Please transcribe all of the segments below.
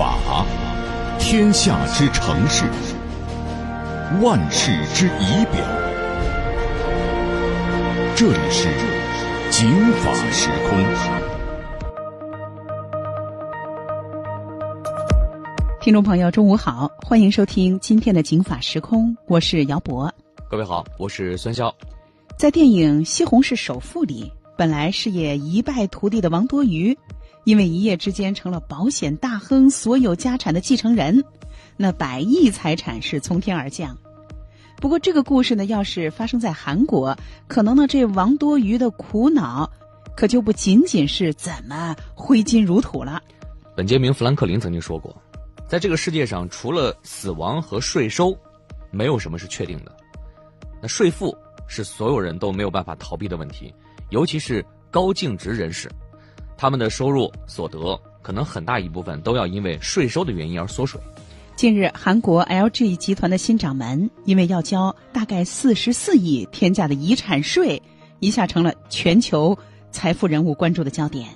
法，天下之城市，万事之仪表。这里是警法时空。听众朋友，中午好，欢迎收听今天的警法时空，我是姚博。各位好，我是孙潇。在电影《西红柿首富》里，本来事业一败涂地的王多鱼。因为一夜之间成了保险大亨所有家产的继承人，那百亿财产是从天而降。不过这个故事呢，要是发生在韩国，可能呢这王多鱼的苦恼，可就不仅仅是怎么挥金如土了。本杰明·富兰克林曾经说过，在这个世界上，除了死亡和税收，没有什么是确定的。那税负是所有人都没有办法逃避的问题，尤其是高净值人士。他们的收入所得可能很大一部分都要因为税收的原因而缩水。近日，韩国 LG 集团的新掌门因为要交大概四十四亿天价的遗产税，一下成了全球财富人物关注的焦点。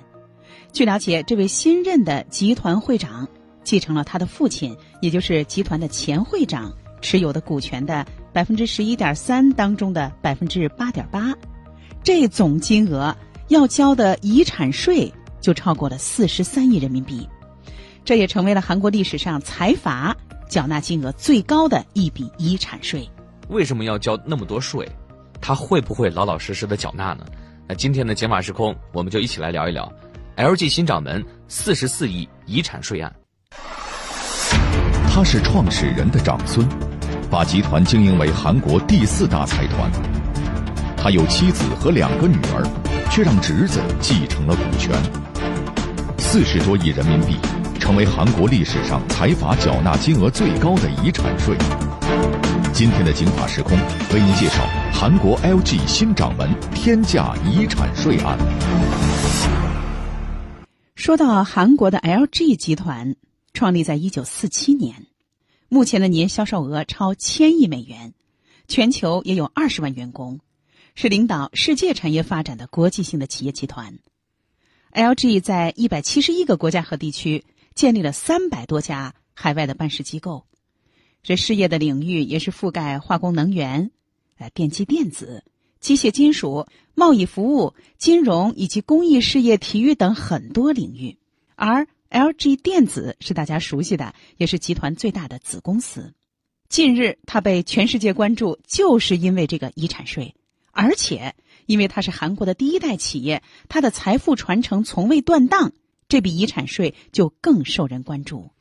据了解，这位新任的集团会长继承了他的父亲，也就是集团的前会长持有的股权的百分之十一点三当中的百分之八点八，这总金额。要交的遗产税就超过了四十三亿人民币，这也成为了韩国历史上财阀缴纳金额最高的一笔遗产税。为什么要交那么多税？他会不会老老实实的缴纳呢？那今天的解码时空，我们就一起来聊一聊 LG 新掌门四十四亿遗产税案。他是创始人的长孙，把集团经营为韩国第四大财团。他有妻子和两个女儿。却让侄子继承了股权，四十多亿人民币，成为韩国历史上财阀缴纳金额最高的遗产税。今天的警法时空为您介绍韩国 LG 新掌门天价遗产税案。说到韩国的 LG 集团，创立在一九四七年，目前的年销售额超千亿美元，全球也有二十万员工。是领导世界产业发展的国际性的企业集团，LG 在一百七十一个国家和地区建立了三百多家海外的办事机构，这事业的领域也是覆盖化工、能源、呃电机电子、机械金属、贸易服务、金融以及公益事业、体育等很多领域。而 LG 电子是大家熟悉的，也是集团最大的子公司。近日，它被全世界关注，就是因为这个遗产税。而且，因为它是韩国的第一代企业，它的财富传承从未断档，这笔遗产税就更受人关注。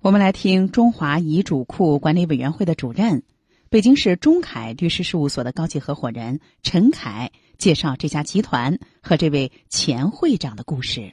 我们来听中华遗嘱库管理委员会的主任、北京市中凯律师事务所的高级合伙人陈凯介绍这家集团和这位前会长的故事。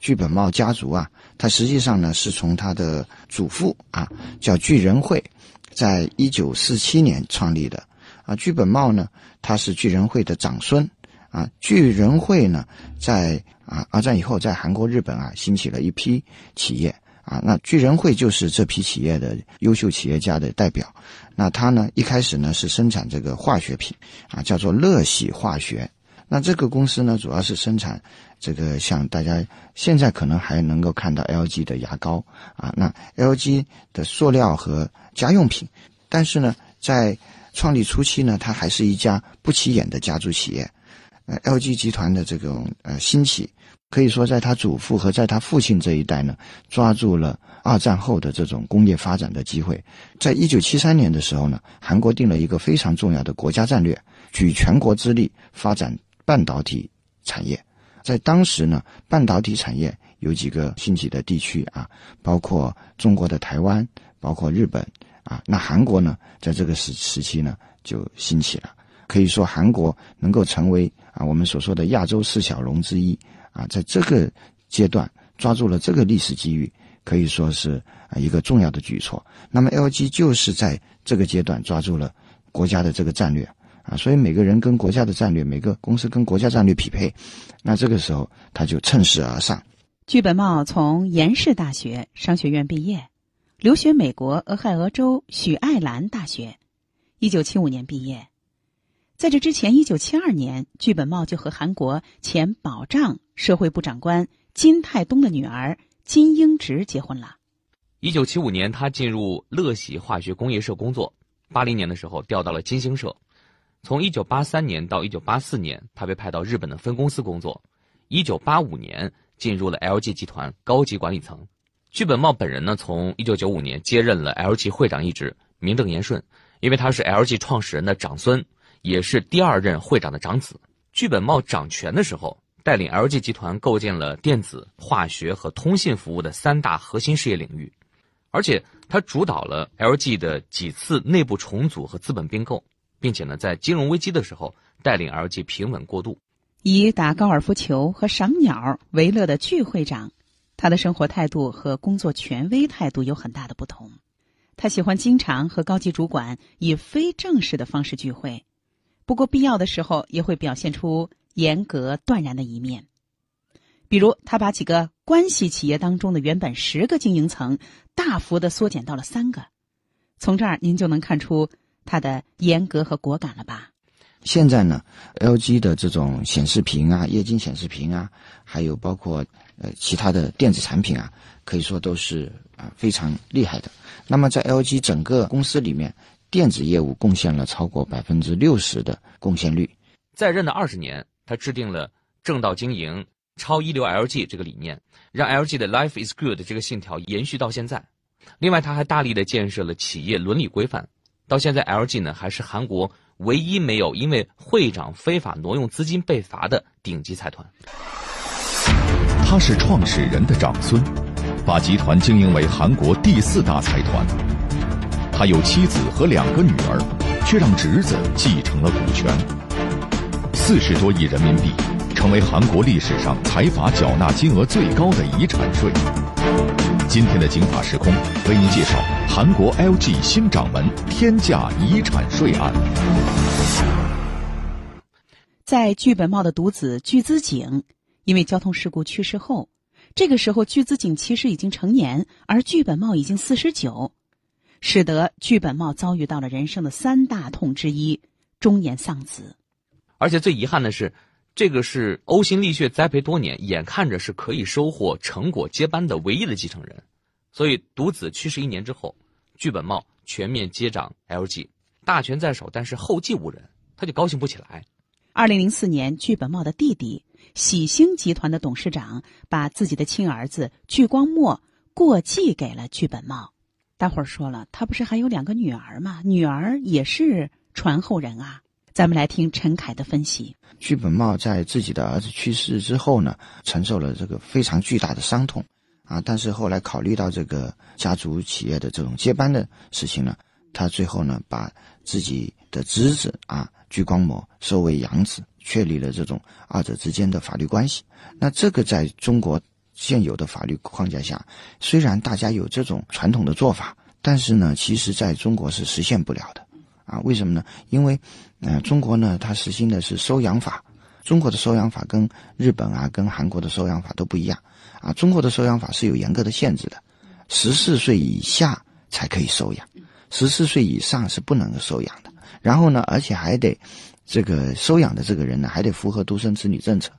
聚本茂家族啊，他实际上呢是从他的祖父啊叫聚仁会，在一九四七年创立的。啊，具本茂呢，他是巨人会的长孙，啊，巨人会呢，在啊二战以后，在韩国、日本啊，兴起了一批企业，啊，那巨人会就是这批企业的优秀企业家的代表。那他呢，一开始呢是生产这个化学品，啊，叫做乐喜化学。那这个公司呢，主要是生产这个像大家现在可能还能够看到 LG 的牙膏，啊，那 LG 的塑料和家用品，但是呢，在创立初期呢，它还是一家不起眼的家族企业。呃，LG 集团的这种呃兴起，可以说在他祖父和在他父亲这一代呢，抓住了二战后的这种工业发展的机会。在一九七三年的时候呢，韩国定了一个非常重要的国家战略，举全国之力发展半导体产业。在当时呢，半导体产业有几个兴起的地区啊，包括中国的台湾，包括日本。啊，那韩国呢，在这个时时期呢，就兴起了。可以说，韩国能够成为啊我们所说的亚洲四小龙之一啊，在这个阶段抓住了这个历史机遇，可以说是啊一个重要的举措。那么，LG 就是在这个阶段抓住了国家的这个战略啊，所以每个人跟国家的战略，每个公司跟国家战略匹配，那这个时候他就趁势而上。具本茂从延世大学商学院毕业。留学美国俄亥俄州许爱兰大学，一九七五年毕业。在这之前，一九七二年，具本茂就和韩国前保障社会部长官金泰东的女儿金英植结婚了。一九七五年，他进入乐喜化学工业社工作。八零年的时候，调到了金星社。从一九八三年到一九八四年，他被派到日本的分公司工作。一九八五年，进入了 LG 集团高级管理层。剧本茂本人呢，从一九九五年接任了 LG 会长一职，名正言顺，因为他是 LG 创始人的长孙，也是第二任会长的长子。剧本茂掌权的时候，带领 LG 集团构建了电子、化学和通信服务的三大核心事业领域。而且他主导了 LG 的几次内部重组和资本并购，并且呢，在金融危机的时候带领 LG 平稳过渡。以打高尔夫球和赏鸟为乐的巨会长，他的生活态度和工作权威态度有很大的不同。他喜欢经常和高级主管以非正式的方式聚会，不过必要的时候也会表现出严格断然的一面。比如，他把几个关系企业当中的原本十个经营层大幅的缩减到了三个。从这儿您就能看出他的严格和果敢了吧？现在呢，LG 的这种显示屏啊、液晶显示屏啊，还有包括呃其他的电子产品啊，可以说都是啊非常厉害的。那么在 LG 整个公司里面，电子业务贡献了超过百分之六十的贡献率。在任的二十年，他制定了正道经营。超一流 LG 这个理念，让 LG 的 Life is good 这个信条延续到现在。另外，他还大力的建设了企业伦理规范。到现在，LG 呢还是韩国唯一没有因为会长非法挪用资金被罚的顶级财团。他是创始人的长孙，把集团经营为韩国第四大财团。他有妻子和两个女儿，却让侄子继承了股权，四十多亿人民币。成为韩国历史上财阀缴纳金额最高的遗产税。今天的《警法时空》为您介绍韩国 LG 新掌门天价遗产税案。在剧本茂的独子具资景因为交通事故去世后，这个时候巨资景其实已经成年，而剧本茂已经四十九，使得剧本茂遭遇到了人生的三大痛之一——中年丧子。而且最遗憾的是。这个是呕心沥血栽培多年，眼看着是可以收获成果接班的唯一的继承人，所以独子去世一年之后，剧本茂全面接掌 LG，大权在手，但是后继无人，他就高兴不起来。二零零四年，剧本茂的弟弟喜星集团的董事长把自己的亲儿子具光墨过继给了剧本茂。大伙儿说了，他不是还有两个女儿吗？女儿也是传后人啊。咱们来听陈凯的分析。剧本茂在自己的儿子去世之后呢，承受了这个非常巨大的伤痛，啊，但是后来考虑到这个家族企业的这种接班的事情呢，他最后呢把自己的侄子啊具光模收为养子，确立了这种二者之间的法律关系。那这个在中国现有的法律框架下，虽然大家有这种传统的做法，但是呢，其实在中国是实现不了的。啊，为什么呢？因为，呃，中国呢，它实行的是收养法。中国的收养法跟日本啊、跟韩国的收养法都不一样。啊，中国的收养法是有严格的限制的，十四岁以下才可以收养，十四岁以上是不能收养的。然后呢，而且还得，这个收养的这个人呢，还得符合独生子女政策。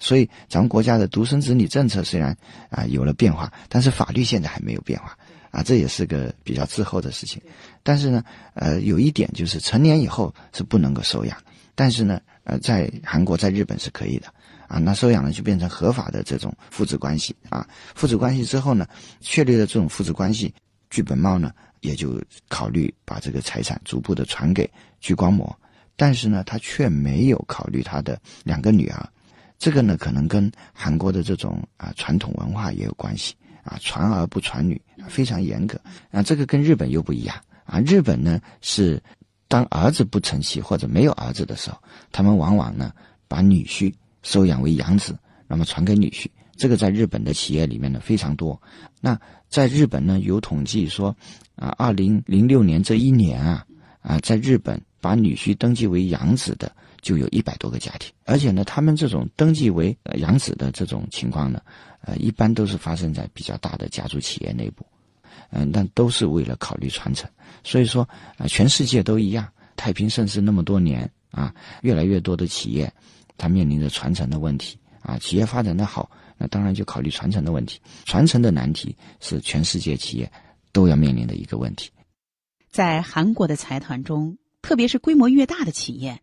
所以，咱们国家的独生子女政策虽然啊有了变化，但是法律现在还没有变化。啊，这也是个比较滞后的事情，但是呢，呃，有一点就是成年以后是不能够收养，但是呢，呃，在韩国、在日本是可以的，啊，那收养呢就变成合法的这种父子关系啊，父子关系之后呢，确立了这种父子关系，剧本茂呢也就考虑把这个财产逐步的传给聚光模，但是呢，他却没有考虑他的两个女儿，这个呢可能跟韩国的这种啊传统文化也有关系。啊，传儿不传女，非常严格。啊，这个跟日本又不一样。啊，日本呢是，当儿子不成器或者没有儿子的时候，他们往往呢把女婿收养为养子，那么传给女婿。这个在日本的企业里面呢非常多。那在日本呢有统计说，啊，二零零六年这一年啊，啊，在日本把女婿登记为养子的就有一百多个家庭，而且呢，他们这种登记为养子的这种情况呢。呃，一般都是发生在比较大的家族企业内部，嗯，但都是为了考虑传承。所以说，啊，全世界都一样，太平盛世那么多年啊，越来越多的企业，它面临着传承的问题啊。企业发展的好，那当然就考虑传承的问题。传承的难题是全世界企业都要面临的一个问题。在韩国的财团中，特别是规模越大的企业，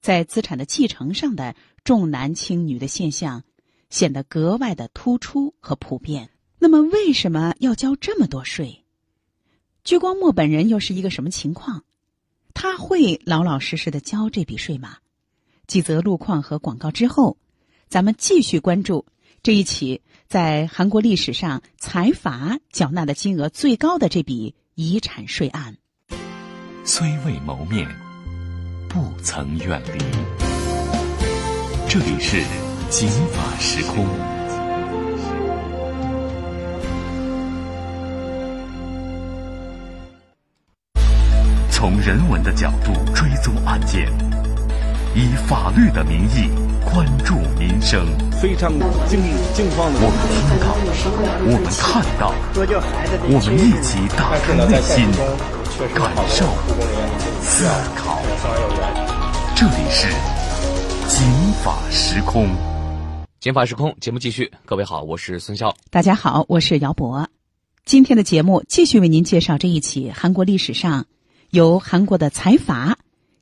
在资产的继承上的重男轻女的现象显得格外的突出和普遍。那么，为什么要交这么多税？鞠光墨本人又是一个什么情况？他会老老实实的交这笔税吗？几则路况和广告之后，咱们继续关注这一起在韩国历史上财阀缴纳的金额最高的这笔遗产税案。虽未谋面，不曾远离。这里是警法时空。从人文的角度追踪案件，以法律的名义关注民生。非常惊惊慌的，我们听到，我们看到，我们一起打开内心，感受、思考。这里是警法时空。警法时空节目继续，各位好，我是孙潇。大家好，我是姚博。今天的节目继续为您介绍这一起韩国历史上。由韩国的财阀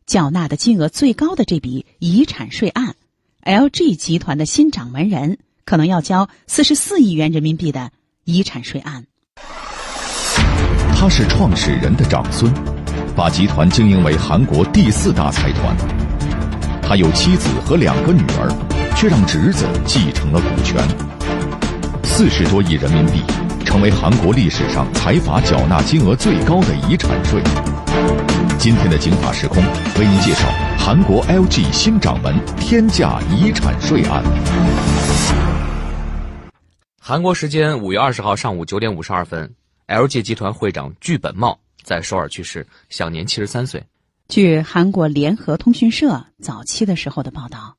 缴纳的金额最高的这笔遗产税案，LG 集团的新掌门人可能要交四十四亿元人民币的遗产税案。他是创始人的长孙，把集团经营为韩国第四大财团。他有妻子和两个女儿，却让侄子继承了股权。四十多亿人民币，成为韩国历史上财阀缴纳金额最高的遗产税。今天的警法时空为您介绍韩国 LG 新掌门天价遗产税案。韩国时间五月二十号上午九点五十二分，LG 集团会长具本茂在首尔去世，享年七十三岁。据韩国联合通讯社早期的时候的报道，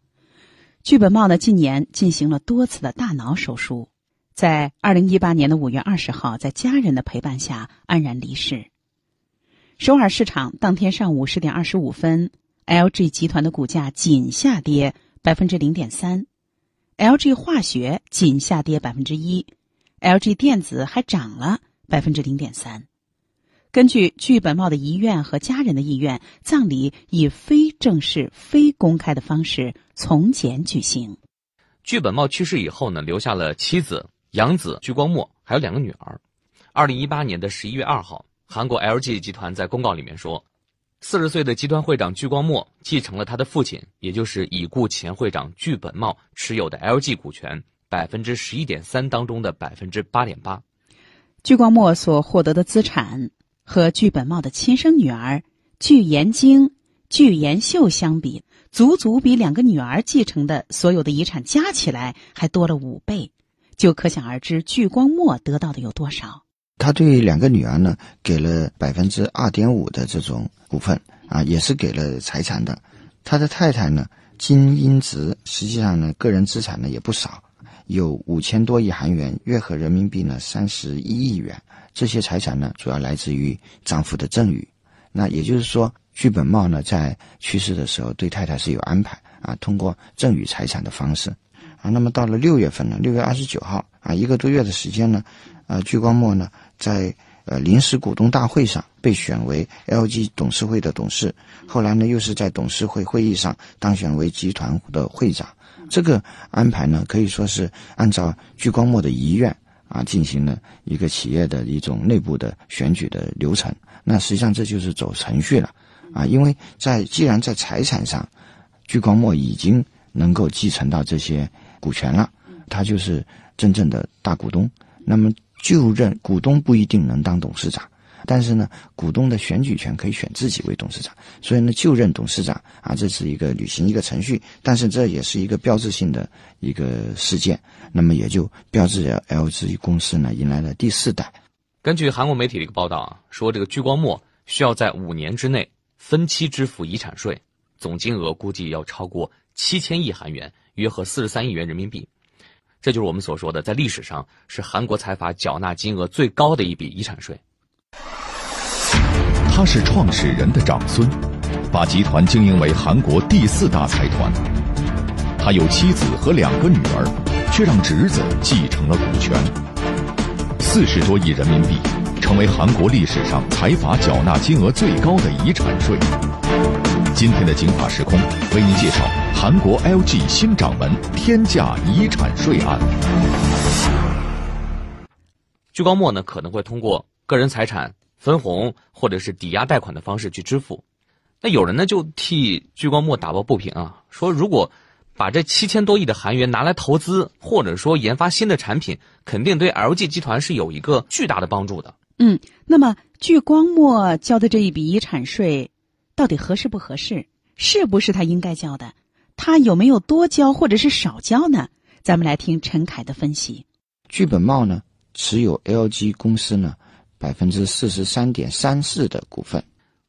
具本茂呢近年进行了多次的大脑手术，在二零一八年的五月二十号，在家人的陪伴下安然离世。首尔市场当天上午十点二十五分，LG 集团的股价仅下跌百分之零点三，LG 化学仅下跌百分之一，LG 电子还涨了百分之零点三。根据具本茂的遗愿和家人的意愿，葬礼以非正式、非公开的方式从简举行。具本茂去世以后呢，留下了妻子养子具光墨，还有两个女儿。二零一八年的十一月二号。韩国 LG 集团在公告里面说，四十岁的集团会长具光墨继承了他的父亲，也就是已故前会长具本茂持有的 LG 股权百分之十一点三当中的百分之八点八。聚光墨所获得的资产和聚本茂的亲生女儿聚延京、具延秀相比，足足比两个女儿继承的所有的遗产加起来还多了五倍，就可想而知聚光墨得到的有多少。他对两个女儿呢，给了百分之二点五的这种股份啊，也是给了财产的。他的太太呢，金英植，实际上呢，个人资产呢也不少，有五千多亿韩元，约合人民币呢三十一亿元。这些财产呢，主要来自于丈夫的赠与。那也就是说，具本茂呢，在去世的时候对太太是有安排啊，通过赠与财产的方式啊。那么到了六月份呢，六月二十九号啊，一个多月的时间呢，啊，具光墨呢。在呃临时股东大会上被选为 LG 董事会的董事，后来呢又是在董事会会议上当选为集团的会长。这个安排呢可以说是按照聚光墨的遗愿啊进行了一个企业的一种内部的选举的流程。那实际上这就是走程序了啊，因为在既然在财产上，聚光墨已经能够继承到这些股权了，他就是真正的大股东。那么。就任股东不一定能当董事长，但是呢，股东的选举权可以选自己为董事长。所以呢，就任董事长啊，这是一个履行一个程序，但是这也是一个标志性的一个事件。那么也就标志着 LG 公司呢迎来了第四代。根据韩国媒体的一个报道啊，说这个聚光墨需要在五年之内分期支付遗产税，总金额估计要超过七千亿韩元，约合四十三亿元人民币。这就是我们所说的，在历史上是韩国财阀缴纳金额最高的一笔遗产税。他是创始人的长孙，把集团经营为韩国第四大财团。他有妻子和两个女儿，却让侄子继承了股权。四十多亿人民币，成为韩国历史上财阀缴纳金额最高的遗产税。今天的《警法时空》为您介绍韩国 LG 新掌门天价遗产税案。聚光莫呢可能会通过个人财产分红或者是抵押贷款的方式去支付，那有人呢就替聚光墨打抱不平啊，说如果把这七千多亿的韩元拿来投资或者说研发新的产品，肯定对 LG 集团是有一个巨大的帮助的。嗯，那么聚光墨交的这一笔遗产税，到底合适不合适？是不是他应该交的？他有没有多交或者是少交呢？咱们来听陈凯的分析。聚本茂呢？持有 LG 公司呢百分之四十三点三四的股份，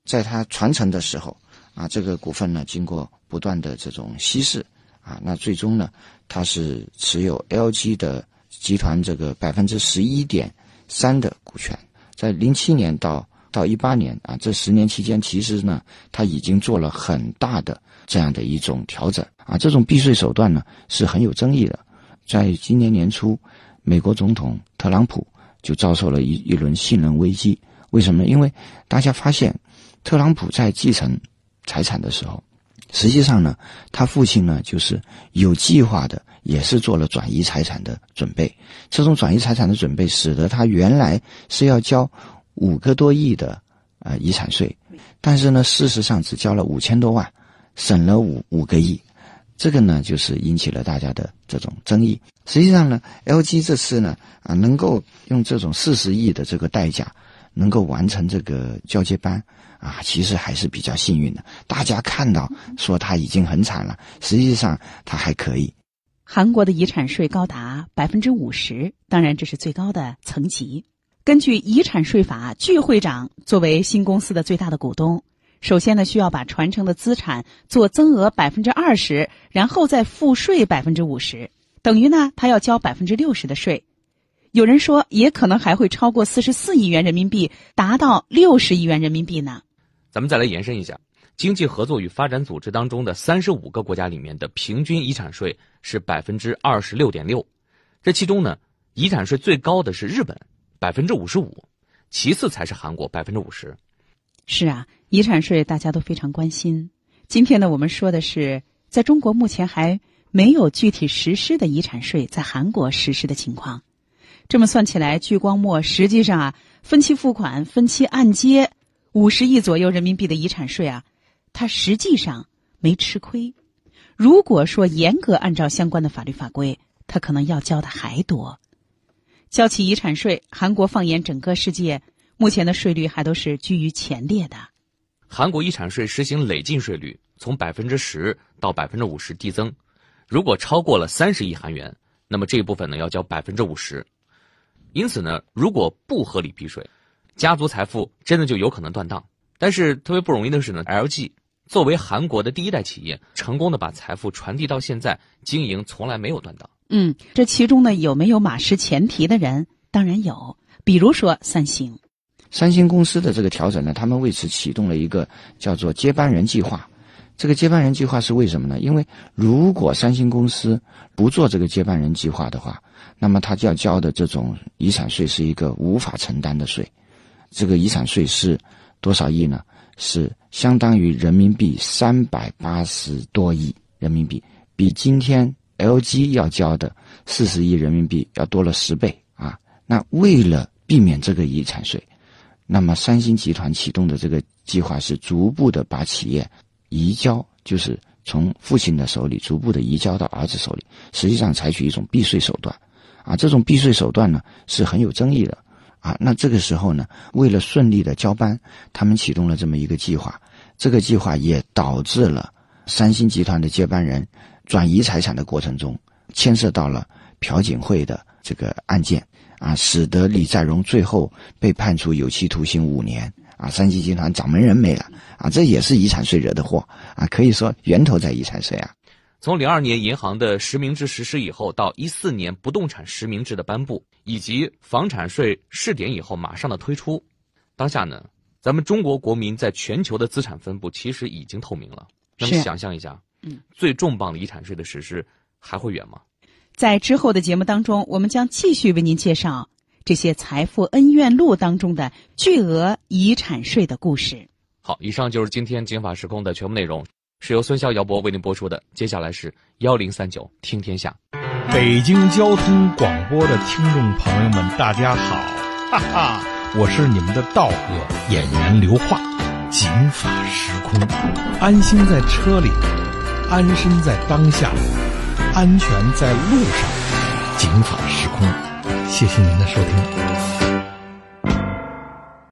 在他传承的时候啊，这个股份呢经过不断的这种稀释啊，那最终呢他是持有 LG 的集团这个百分之十一点三的股权，在零七年到到一八年啊这十年期间，其实呢他已经做了很大的这样的一种调整啊，这种避税手段呢是很有争议的，在今年年初。美国总统特朗普就遭受了一一轮信任危机，为什么？因为大家发现，特朗普在继承财产的时候，实际上呢，他父亲呢就是有计划的，也是做了转移财产的准备。这种转移财产的准备，使得他原来是要交五个多亿的呃遗产税，但是呢，事实上只交了五千多万，省了五五个亿。这个呢，就是引起了大家的这种争议。实际上呢，LG 这次呢，啊，能够用这种四十亿的这个代价，能够完成这个交接班，啊，其实还是比较幸运的。大家看到说他已经很惨了，实际上他还可以。韩国的遗产税高达百分之五十，当然这是最高的层级。根据遗产税法，聚会长作为新公司的最大的股东。首先呢，需要把传承的资产做增额百分之二十，然后再付税百分之五十，等于呢，他要交百分之六十的税。有人说，也可能还会超过四十四亿元人民币，达到六十亿元人民币呢。咱们再来延伸一下，经济合作与发展组织当中的三十五个国家里面的平均遗产税是百分之二十六点六，这其中呢，遗产税最高的是日本，百分之五十五，其次才是韩国，百分之五十。是啊，遗产税大家都非常关心。今天呢，我们说的是在中国目前还没有具体实施的遗产税在韩国实施的情况。这么算起来，聚光墨实际上啊，分期付款、分期按揭五十亿左右人民币的遗产税啊，它实际上没吃亏。如果说严格按照相关的法律法规，他可能要交的还多。交起遗产税，韩国放眼整个世界。目前的税率还都是居于前列的。韩国遗产税实行累进税率，从百分之十到百分之五十递增。如果超过了三十亿韩元，那么这一部分呢要交百分之五十。因此呢，如果不合理避税，家族财富真的就有可能断档。但是特别不容易的是呢，LG 作为韩国的第一代企业，成功的把财富传递到现在，经营从来没有断档。嗯，这其中呢有没有马失前蹄的人？当然有，比如说三星。三星公司的这个调整呢，他们为此启动了一个叫做接班人计划。这个接班人计划是为什么呢？因为如果三星公司不做这个接班人计划的话，那么他就要交的这种遗产税是一个无法承担的税。这个遗产税是多少亿呢？是相当于人民币三百八十多亿人民币，比今天 LG 要交的四十亿人民币要多了十倍啊！那为了避免这个遗产税，那么，三星集团启动的这个计划是逐步的把企业移交，就是从父亲的手里逐步的移交到儿子手里，实际上采取一种避税手段，啊，这种避税手段呢是很有争议的，啊，那这个时候呢，为了顺利的交班，他们启动了这么一个计划，这个计划也导致了三星集团的接班人转移财产的过程中，牵涉到了朴槿惠的这个案件。啊，使得李在镕最后被判处有期徒刑五年。啊，三星集团掌门人没了。啊，这也是遗产税惹的祸。啊，可以说源头在遗产税啊。从零二年银行的实名制实施以后，到一四年不动产实名制的颁布，以及房产税试点以后马上的推出，当下呢，咱们中国国民在全球的资产分布其实已经透明了。那么想象一下，嗯，最重磅的遗产税的实施还会远吗？在之后的节目当中，我们将继续为您介绍这些财富恩怨录当中的巨额遗产税的故事。好，以上就是今天《警法时空》的全部内容，是由孙潇、姚博为您播出的。接下来是幺零三九听天下。北京交通广播的听众朋友们，大家好，哈哈，我是你们的道哥演员刘化。警法时空，安心在车里，安身在当下，安全在路上。警法时空，谢谢您的收听。